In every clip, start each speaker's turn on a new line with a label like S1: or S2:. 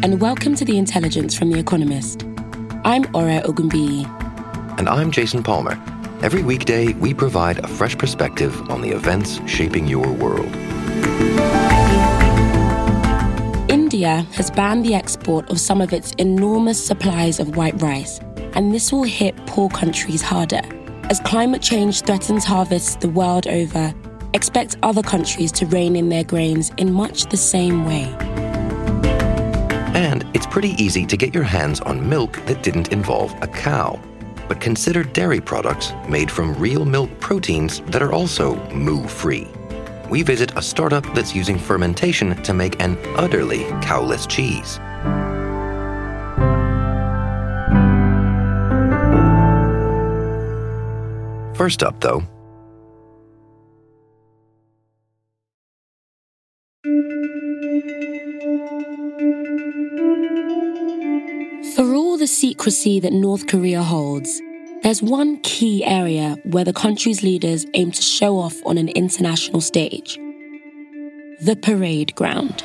S1: And welcome to The Intelligence from The Economist. I'm Ora Ogunbiyi.
S2: And I'm Jason Palmer. Every weekday, we provide a fresh perspective on the events shaping your world.
S1: India has banned the export of some of its enormous supplies of white rice, and this will hit poor countries harder. As climate change threatens harvests the world over, expect other countries to rein in their grains in much the same way.
S2: And it's pretty easy to get your hands on milk that didn't involve a cow. But consider dairy products made from real milk proteins that are also moo free. We visit a startup that's using fermentation to make an utterly cowless cheese. First up, though,
S1: secrecy that North Korea holds, there's one key area where the country's leaders aim to show off on an international stage the parade ground.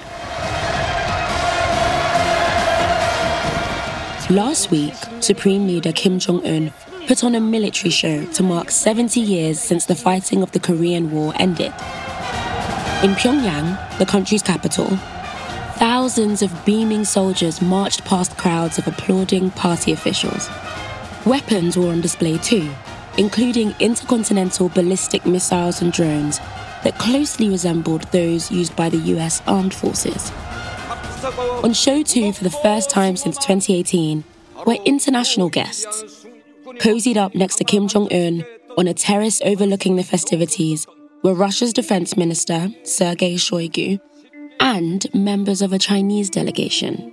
S1: Last week, Supreme Leader Kim Jong un put on a military show to mark 70 years since the fighting of the Korean War ended. In Pyongyang, the country's capital, thousands of beaming soldiers marched past crowds of applauding party officials. Weapons were on display too, including intercontinental ballistic missiles and drones that closely resembled those used by the US armed forces. On show two for the first time since 2018 were international guests. Cozied up next to Kim Jong un on a terrace overlooking the festivities were Russia's defense minister, Sergei Shoigu, and members of a Chinese delegation.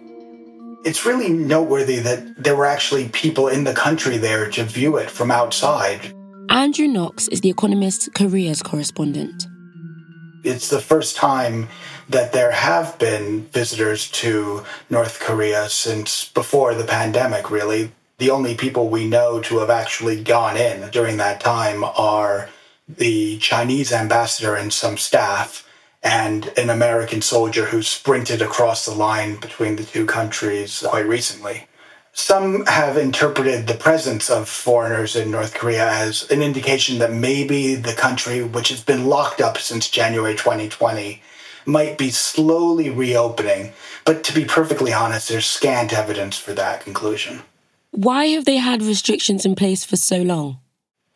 S3: It's really noteworthy that there were actually people in the country there to view it from outside.
S1: Andrew Knox is The Economist's Korea's correspondent.
S3: It's the first time that there have been visitors to North Korea since before the pandemic, really. The only people we know to have actually gone in during that time are the Chinese ambassador and some staff, and an American soldier who sprinted across the line between the two countries quite recently. Some have interpreted the presence of foreigners in North Korea as an indication that maybe the country, which has been locked up since January 2020, might be slowly reopening. But to be perfectly honest, there's scant evidence for that conclusion.
S1: Why have they had restrictions in place for so long?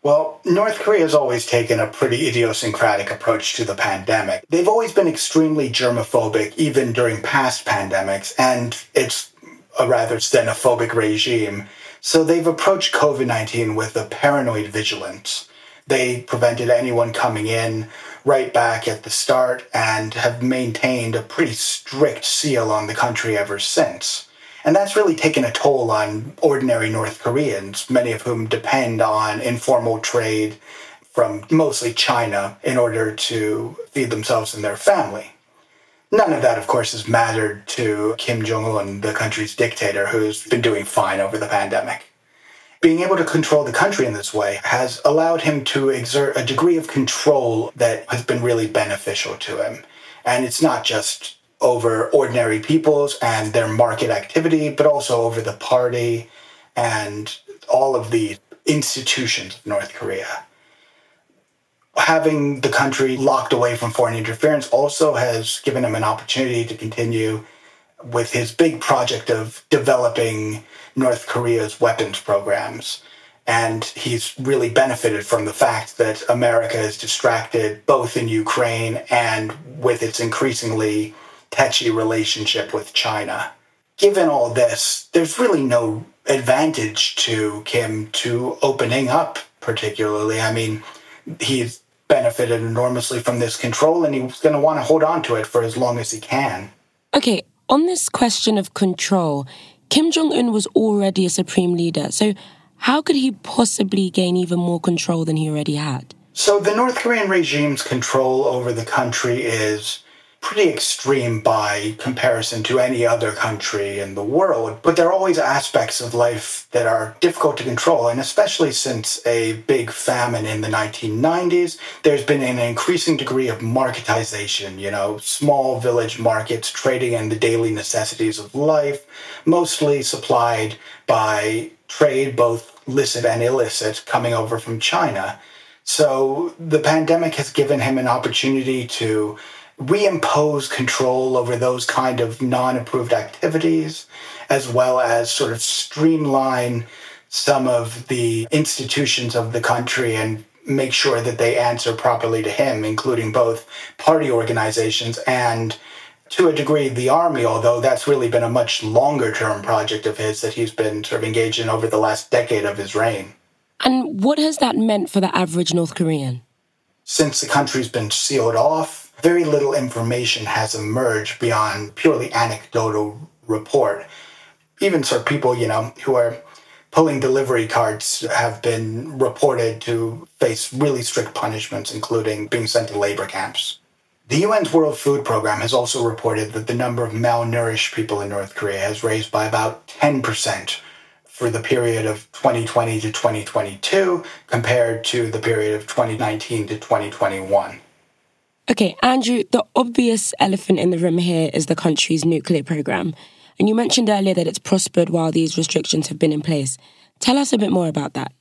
S3: Well, North Korea has always taken a pretty idiosyncratic approach to the pandemic. They've always been extremely germophobic, even during past pandemics, and it's a rather xenophobic regime. So they've approached COVID 19 with a paranoid vigilance. They prevented anyone coming in right back at the start and have maintained a pretty strict seal on the country ever since. And that's really taken a toll on ordinary North Koreans, many of whom depend on informal trade from mostly China in order to feed themselves and their family. None of that, of course, has mattered to Kim Jong un, the country's dictator, who's been doing fine over the pandemic. Being able to control the country in this way has allowed him to exert a degree of control that has been really beneficial to him. And it's not just over ordinary peoples and their market activity, but also over the party and all of the institutions of North Korea. Having the country locked away from foreign interference also has given him an opportunity to continue with his big project of developing North Korea's weapons programs. And he's really benefited from the fact that America is distracted both in Ukraine and with its increasingly tetchy relationship with China. Given all this, there's really no advantage to Kim to opening up, particularly. I mean, he's benefited enormously from this control and he's going to want to hold on to it for as long as he can.
S1: Okay, on this question of control, Kim Jong un was already a supreme leader. So, how could he possibly gain even more control than he already had?
S3: So, the North Korean regime's control over the country is pretty extreme by comparison to any other country in the world. But there are always aspects of life that are difficult to control. And especially since a big famine in the 1990s, there's been an increasing degree of marketization, you know, small village markets trading in the daily necessities of life, mostly supplied by trade, both licit and illicit, coming over from China. So the pandemic has given him an opportunity to reimpose control over those kind of non approved activities, as well as sort of streamline some of the institutions of the country and make sure that they answer properly to him, including both party organizations and to a degree the army, although that's really been a much longer term project of his that he's been sort of engaged in over the last decade of his reign.
S1: And what has that meant for the average North Korean?
S3: Since the country's been sealed off, very little information has emerged beyond purely anecdotal report. Even sort of people, you know, who are pulling delivery carts have been reported to face really strict punishments, including being sent to labor camps. The UN's World Food Program has also reported that the number of malnourished people in North Korea has raised by about 10% for the period of 2020 to 2022 compared to the period of 2019 to 2021.
S1: Okay, Andrew, the obvious elephant in the room here is the country's nuclear program. And you mentioned earlier that it's prospered while these restrictions have been in place. Tell us a bit more about that.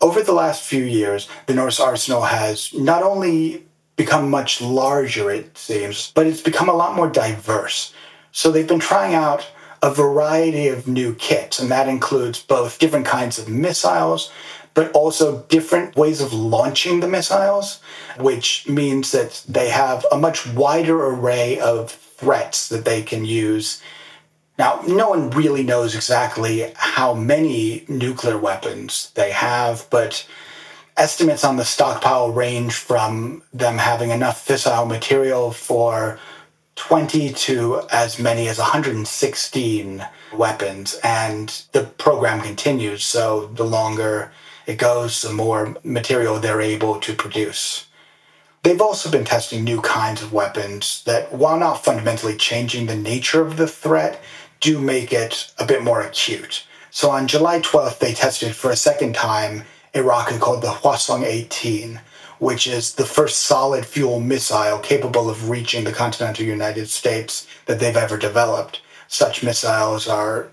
S3: Over the last few years, the North's arsenal has not only become much larger, it seems, but it's become a lot more diverse. So they've been trying out a variety of new kits, and that includes both different kinds of missiles, but also different ways of launching the missiles, which means that they have a much wider array of threats that they can use. Now, no one really knows exactly how many nuclear weapons they have, but estimates on the stockpile range from them having enough fissile material for 20 to as many as 116 weapons. And the program continues, so the longer it goes, the more material they're able to produce. They've also been testing new kinds of weapons that, while not fundamentally changing the nature of the threat, do make it a bit more acute. So on July 12th, they tested for a second time a rocket called the Hwasong 18, which is the first solid fuel missile capable of reaching the continental United States that they've ever developed. Such missiles are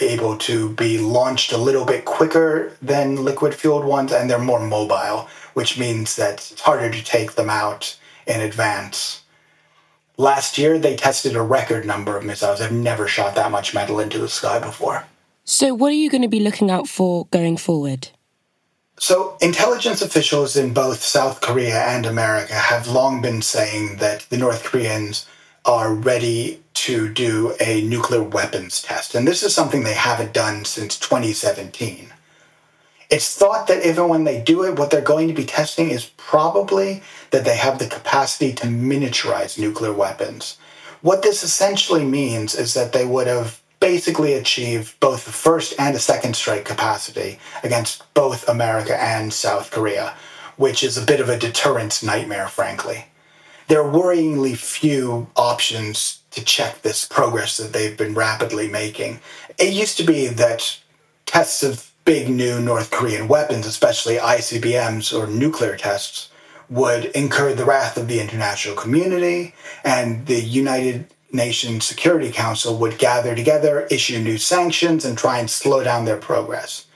S3: able to be launched a little bit quicker than liquid fueled ones, and they're more mobile, which means that it's harder to take them out in advance. Last year, they tested a record number of missiles. I've never shot that much metal into the sky before.
S1: So, what are you going to be looking out for going forward?
S3: So, intelligence officials in both South Korea and America have long been saying that the North Koreans are ready to do a nuclear weapons test. And this is something they haven't done since 2017. It's thought that even when they do it, what they're going to be testing is probably that they have the capacity to miniaturize nuclear weapons. What this essentially means is that they would have basically achieved both the first and a second strike capacity against both America and South Korea, which is a bit of a deterrence nightmare, frankly there are worryingly few options to check this progress that they've been rapidly making. It used to be that tests of big new North Korean weapons, especially ICBMs or nuclear tests, would incur the wrath of the international community, and the United Nations Security Council would gather together, issue new sanctions, and try and slow down their progress.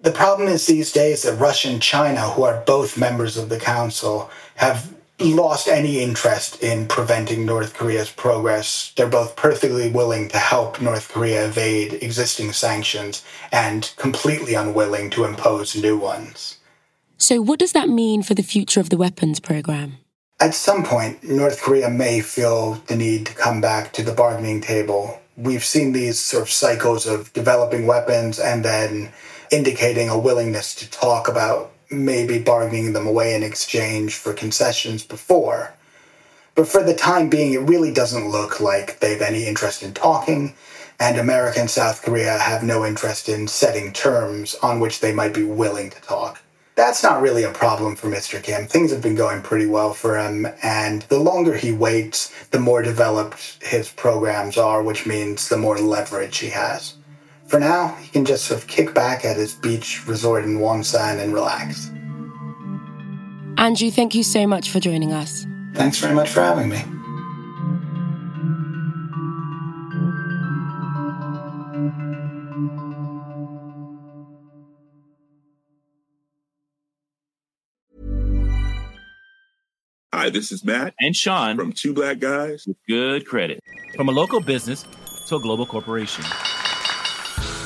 S3: The problem is these days that Russia and China, who are both members of the Council, have lost any interest in preventing North Korea's progress. They're both perfectly willing to help North Korea evade existing sanctions and completely unwilling to impose new ones.
S1: So, what does that mean for the future of the weapons program?
S3: At some point, North Korea may feel the need to come back to the bargaining table. We've seen these sort of cycles of developing weapons and then indicating a willingness to talk about maybe bargaining them away in exchange for concessions before. But for the time being, it really doesn't look like they've any interest in talking, and America and South Korea have no interest in setting terms on which they might be willing to talk. That's not really a problem for Mr. Kim. Things have been going pretty well for him, and the longer he waits, the more developed his programs are, which means the more leverage he has. For now, he can just sort of kick back at his beach resort in Wonsan and relax.
S1: Andrew, thank you so much for joining us.
S3: Thanks very much for having me.
S4: Hi, this is Matt
S5: and Sean
S4: from Two Black Guys
S5: with Good Credit. From a local business to a global corporation.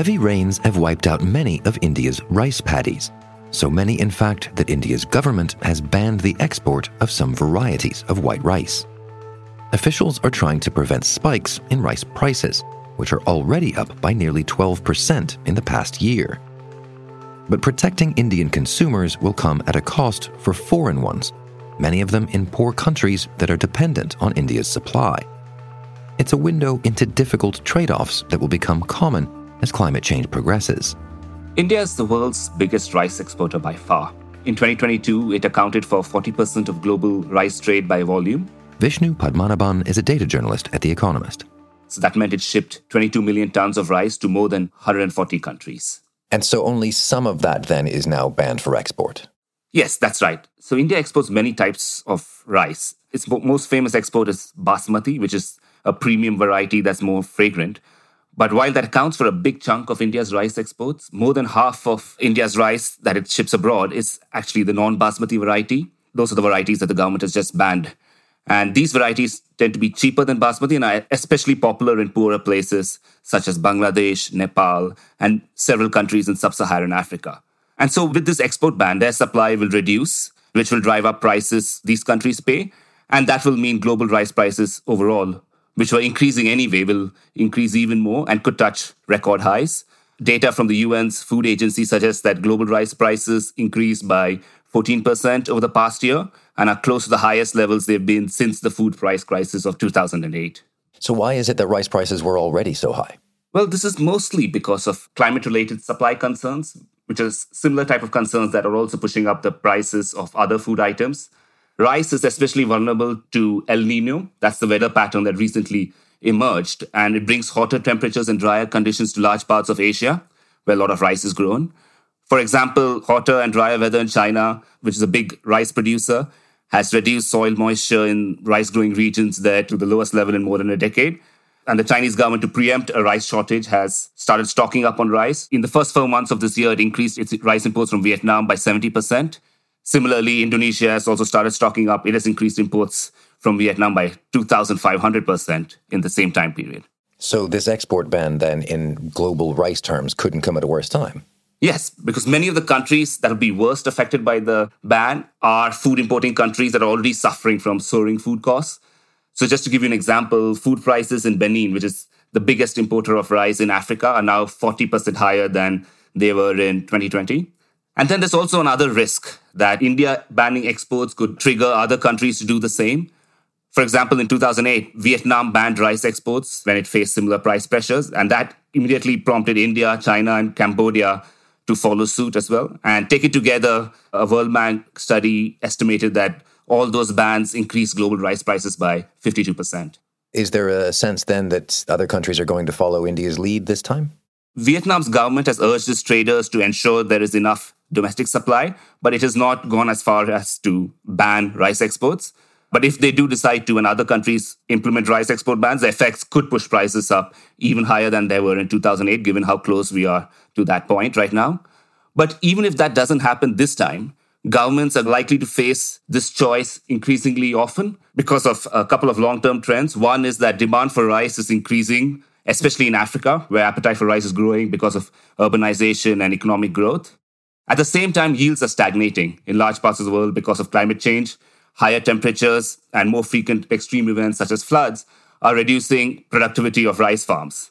S2: Heavy rains have wiped out many of India's rice paddies. So many, in fact, that India's government has banned the export of some varieties of white rice. Officials are trying to prevent spikes in rice prices, which are already up by nearly 12% in the past year. But protecting Indian consumers will come at a cost for foreign ones, many of them in poor countries that are dependent on India's supply. It's a window into difficult trade offs that will become common as climate change progresses.
S6: India is the world's biggest rice exporter by far. In 2022, it accounted for 40% of global rice trade by volume.
S2: Vishnu Padmanabhan is a data journalist at The Economist.
S6: So that meant it shipped 22 million tons of rice to more than 140 countries.
S7: And so only some of that then is now banned for export.
S6: Yes, that's right. So India exports many types of rice. Its most famous export is basmati, which is a premium variety that's more fragrant. But while that accounts for a big chunk of India's rice exports, more than half of India's rice that it ships abroad is actually the non basmati variety. Those are the varieties that the government has just banned. And these varieties tend to be cheaper than basmati and are especially popular in poorer places such as Bangladesh, Nepal, and several countries in sub Saharan Africa. And so, with this export ban, their supply will reduce, which will drive up prices these countries pay. And that will mean global rice prices overall which were increasing anyway, will increase even more and could touch record highs. Data from the UN's food agency suggests that global rice prices increased by 14% over the past year and are close to the highest levels they've been since the food price crisis of 2008.
S7: So, why is it that rice prices were already so high?
S6: Well, this is mostly because of climate related supply concerns, which are similar type of concerns that are also pushing up the prices of other food items. Rice is especially vulnerable to El Nino. That's the weather pattern that recently emerged, and it brings hotter temperatures and drier conditions to large parts of Asia, where a lot of rice is grown. For example, hotter and drier weather in China, which is a big rice producer, has reduced soil moisture in rice growing regions there to the lowest level in more than a decade. And the Chinese government, to preempt a rice shortage, has started stocking up on rice. In the first four months of this year, it increased its rice imports from Vietnam by 70%. Similarly, Indonesia has also started stocking up. It has increased imports from Vietnam by 2,500% in the same time period.
S7: So, this export ban, then, in global rice terms, couldn't come at a worse time?
S6: Yes, because many of the countries that will be worst affected by the ban are food importing countries that are already suffering from soaring food costs. So, just to give you an example, food prices in Benin, which is the biggest importer of rice in Africa, are now 40% higher than they were in 2020. And then there's also another risk that India banning exports could trigger other countries to do the same. For example, in 2008, Vietnam banned rice exports when it faced similar price pressures, and that immediately prompted India, China, and Cambodia to follow suit as well. And taken together, a World Bank study estimated that all those bans increased global rice prices by 52%.
S7: Is there a sense then that other countries are going to follow India's lead this time?
S6: Vietnam's government has urged its traders to ensure there is enough domestic supply, but it has not gone as far as to ban rice exports. But if they do decide to and other countries implement rice export bans, the effects could push prices up even higher than they were in 2008, given how close we are to that point right now. But even if that doesn't happen this time, governments are likely to face this choice increasingly often because of a couple of long term trends. One is that demand for rice is increasing, especially in Africa, where appetite for rice is growing because of urbanization and economic growth. At the same time, yields are stagnating in large parts of the world because of climate change. Higher temperatures and more frequent extreme events such as floods are reducing productivity of rice farms.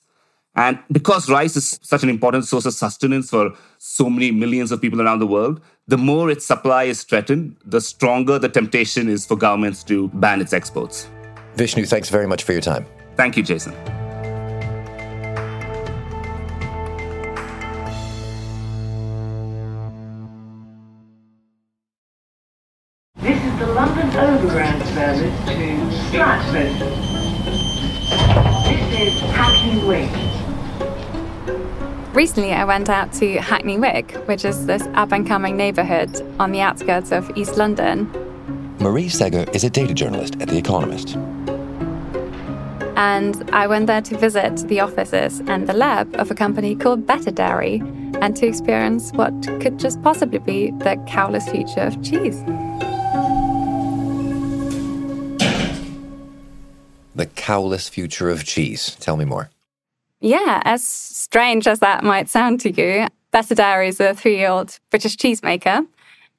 S6: And because rice is such an important source of sustenance for so many millions of people around the world, the more its supply is threatened, the stronger the temptation is for governments to ban its exports.
S7: Vishnu, thanks very much for your time.
S6: Thank you, Jason.
S8: Overground service to Stratford. This is Hackney Wick.
S9: Recently, I went out to Hackney Wick, which is this up and coming neighbourhood on the outskirts of East London.
S7: Marie Seger is a data journalist at The Economist.
S9: And I went there to visit the offices and the lab of a company called Better Dairy and to experience what could just possibly be the cowless future of cheese.
S7: The cowless future of cheese. Tell me more.
S9: Yeah, as strange as that might sound to you, Better Dairy is a three year old British cheesemaker,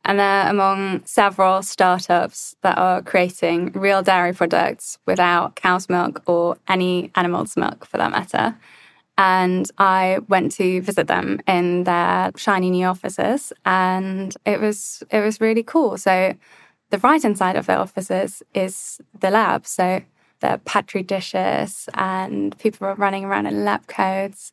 S9: and they're among several startups that are creating real dairy products without cow's milk or any animal's milk for that matter. And I went to visit them in their shiny new offices, and it was it was really cool. So the right hand side of their offices is the lab. So the petri dishes and people were running around in lab coats.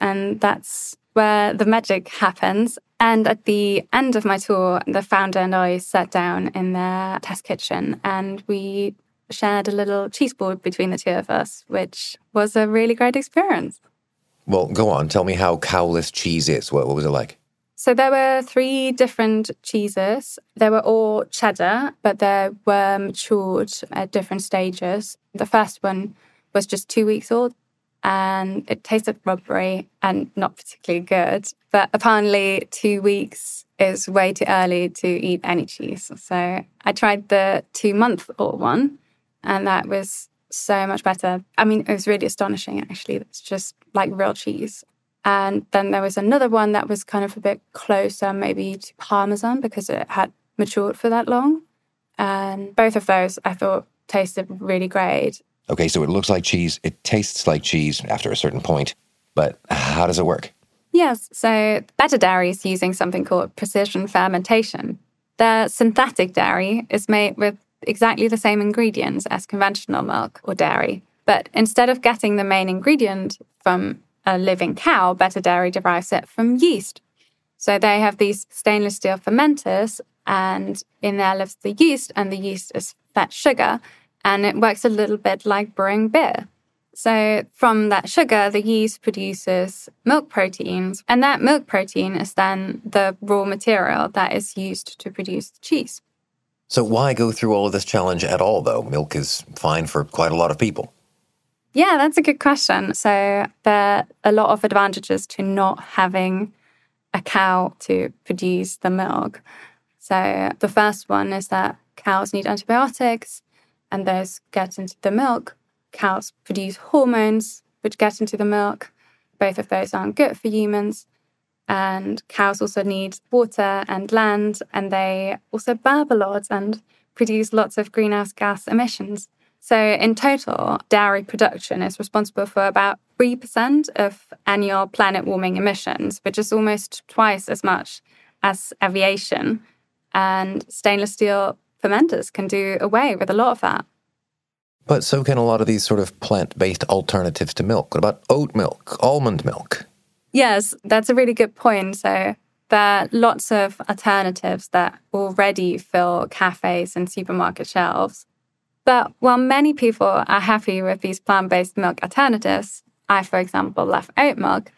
S9: And that's where the magic happens. And at the end of my tour, the founder and I sat down in their test kitchen and we shared a little cheese board between the two of us, which was a really great experience.
S7: Well, go on. Tell me how cowless cheese is. What, what was it like?
S9: So there were three different cheeses. They were all cheddar, but they were matured at different stages. The first one was just two weeks old and it tasted rubbery and not particularly good. But apparently, two weeks is way too early to eat any cheese. So I tried the two month old one, and that was so much better. I mean, it was really astonishing, actually. It's just like real cheese. And then there was another one that was kind of a bit closer, maybe to Parmesan, because it had matured for that long. And both of those I thought tasted really great.
S7: Okay, so it looks like cheese. It tastes like cheese after a certain point. But how does it work?
S9: Yes, so Better Dairy is using something called precision fermentation. Their synthetic dairy is made with exactly the same ingredients as conventional milk or dairy. But instead of getting the main ingredient from a living cow, Better Dairy derives it from yeast. So they have these stainless steel fermenters, and in there lives the yeast, and the yeast is fat sugar, and it works a little bit like brewing beer. So from that sugar, the yeast produces milk proteins, and that milk protein is then the raw material that is used to produce cheese.
S7: So why go through all of this challenge at all, though? Milk is fine for quite a lot of people.
S9: Yeah, that's a good question. So there are a lot of advantages to not having a cow to produce the milk. So the first one is that cows need antibiotics and those get into the milk. Cows produce hormones which get into the milk. Both of those aren't good for humans. And cows also need water and land, and they also burp a lot and produce lots of greenhouse gas emissions. So, in total, dairy production is responsible for about 3% of annual planet warming emissions, which is almost twice as much as aviation. And stainless steel fermenters can do away with a lot of that.
S7: But so can a lot of these sort of plant based alternatives to milk. What about oat milk, almond milk?
S9: Yes, that's a really good point. So, there are lots of alternatives that already fill cafes and supermarket shelves. But while many people are happy with these plant based milk alternatives, I, for example, love oat milk.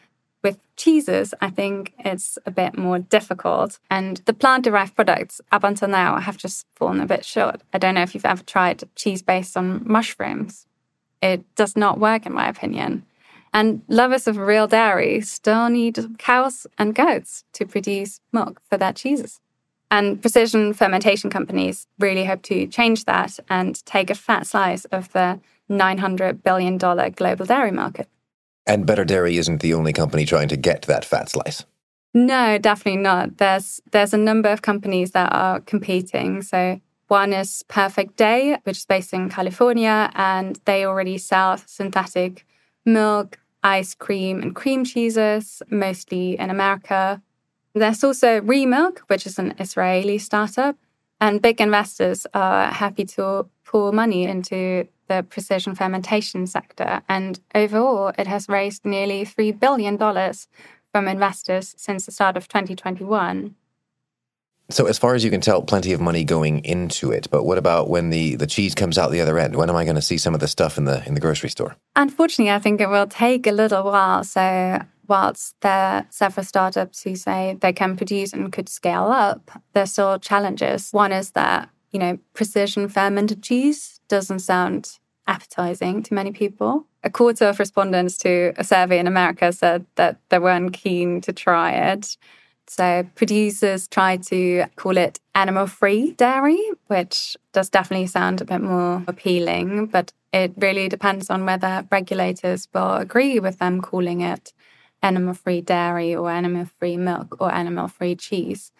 S9: With cheeses, I think it's a bit more difficult. And the plant derived products up until now have just fallen a bit short. I don't know if you've ever tried cheese based on mushrooms. It does not work, in my opinion. And lovers of real dairy still need cows and goats to produce milk for their cheeses. And precision fermentation companies really hope to change that and take a fat slice of the $900 billion global dairy market.
S7: And Better Dairy isn't the only company trying to get that fat slice.
S9: No, definitely not. There's there's a number of companies that are competing. So one is Perfect Day, which is based in California, and they already sell synthetic milk, ice cream, and cream cheeses, mostly in America. There's also Remilk, which is an Israeli startup, and big investors are happy to pour money into the precision fermentation sector. And overall, it has raised nearly $3 billion from investors since the start of 2021.
S7: So, as far as you can tell, plenty of money going into it. But what about when the, the cheese comes out the other end? When am I going to see some of the stuff in the in the grocery store?
S9: Unfortunately, I think it will take a little while. So, whilst there are several startups who say they can produce and could scale up, there's still challenges. One is that you know precision fermented cheese doesn't sound appetizing to many people. A quarter of respondents to a survey in America said that they weren't keen to try it. So producers try to call it animal free dairy, which does definitely sound a bit more appealing, but it really depends on whether regulators will agree with them calling it animal free dairy or animal free milk or animal free cheese.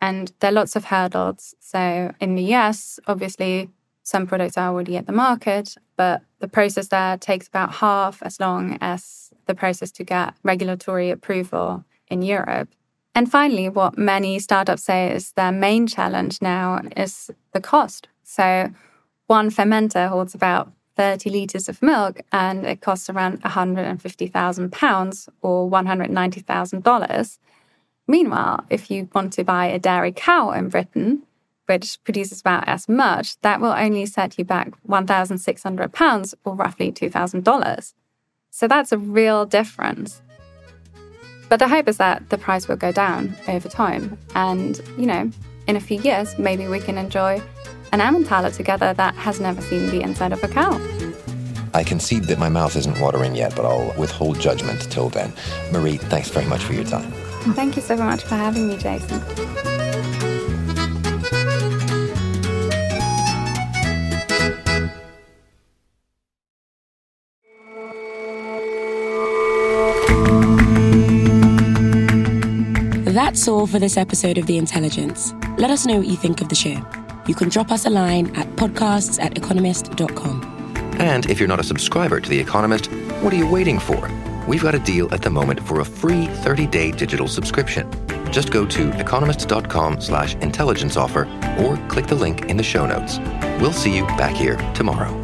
S9: And there are lots of hurdles. So in the US, obviously, some products are already at the market, but the process there takes about half as long as the process to get regulatory approval in Europe. And finally, what many startups say is their main challenge now is the cost. So, one fermenter holds about 30 litres of milk and it costs around 150,000 pounds or $190,000. Meanwhile, if you want to buy a dairy cow in Britain, which produces about as much, that will only set you back £1,600 or roughly $2,000. So that's a real difference. But the hope is that the price will go down over time. And, you know, in a few years, maybe we can enjoy an Emmentaler together that has never seen the inside of a cow.
S7: I concede that my mouth isn't watering yet, but I'll withhold judgment till then. Marie, thanks very much for your time.
S9: Thank you so much for having me, Jason.
S1: That's all for this episode of The Intelligence. Let us know what you think of the show. You can drop us a line at podcasts at economist.com.
S2: And if you're not a subscriber to The Economist, what are you waiting for? We've got a deal at the moment for a free 30-day digital subscription. Just go to economist.com slash intelligence offer or click the link in the show notes. We'll see you back here tomorrow.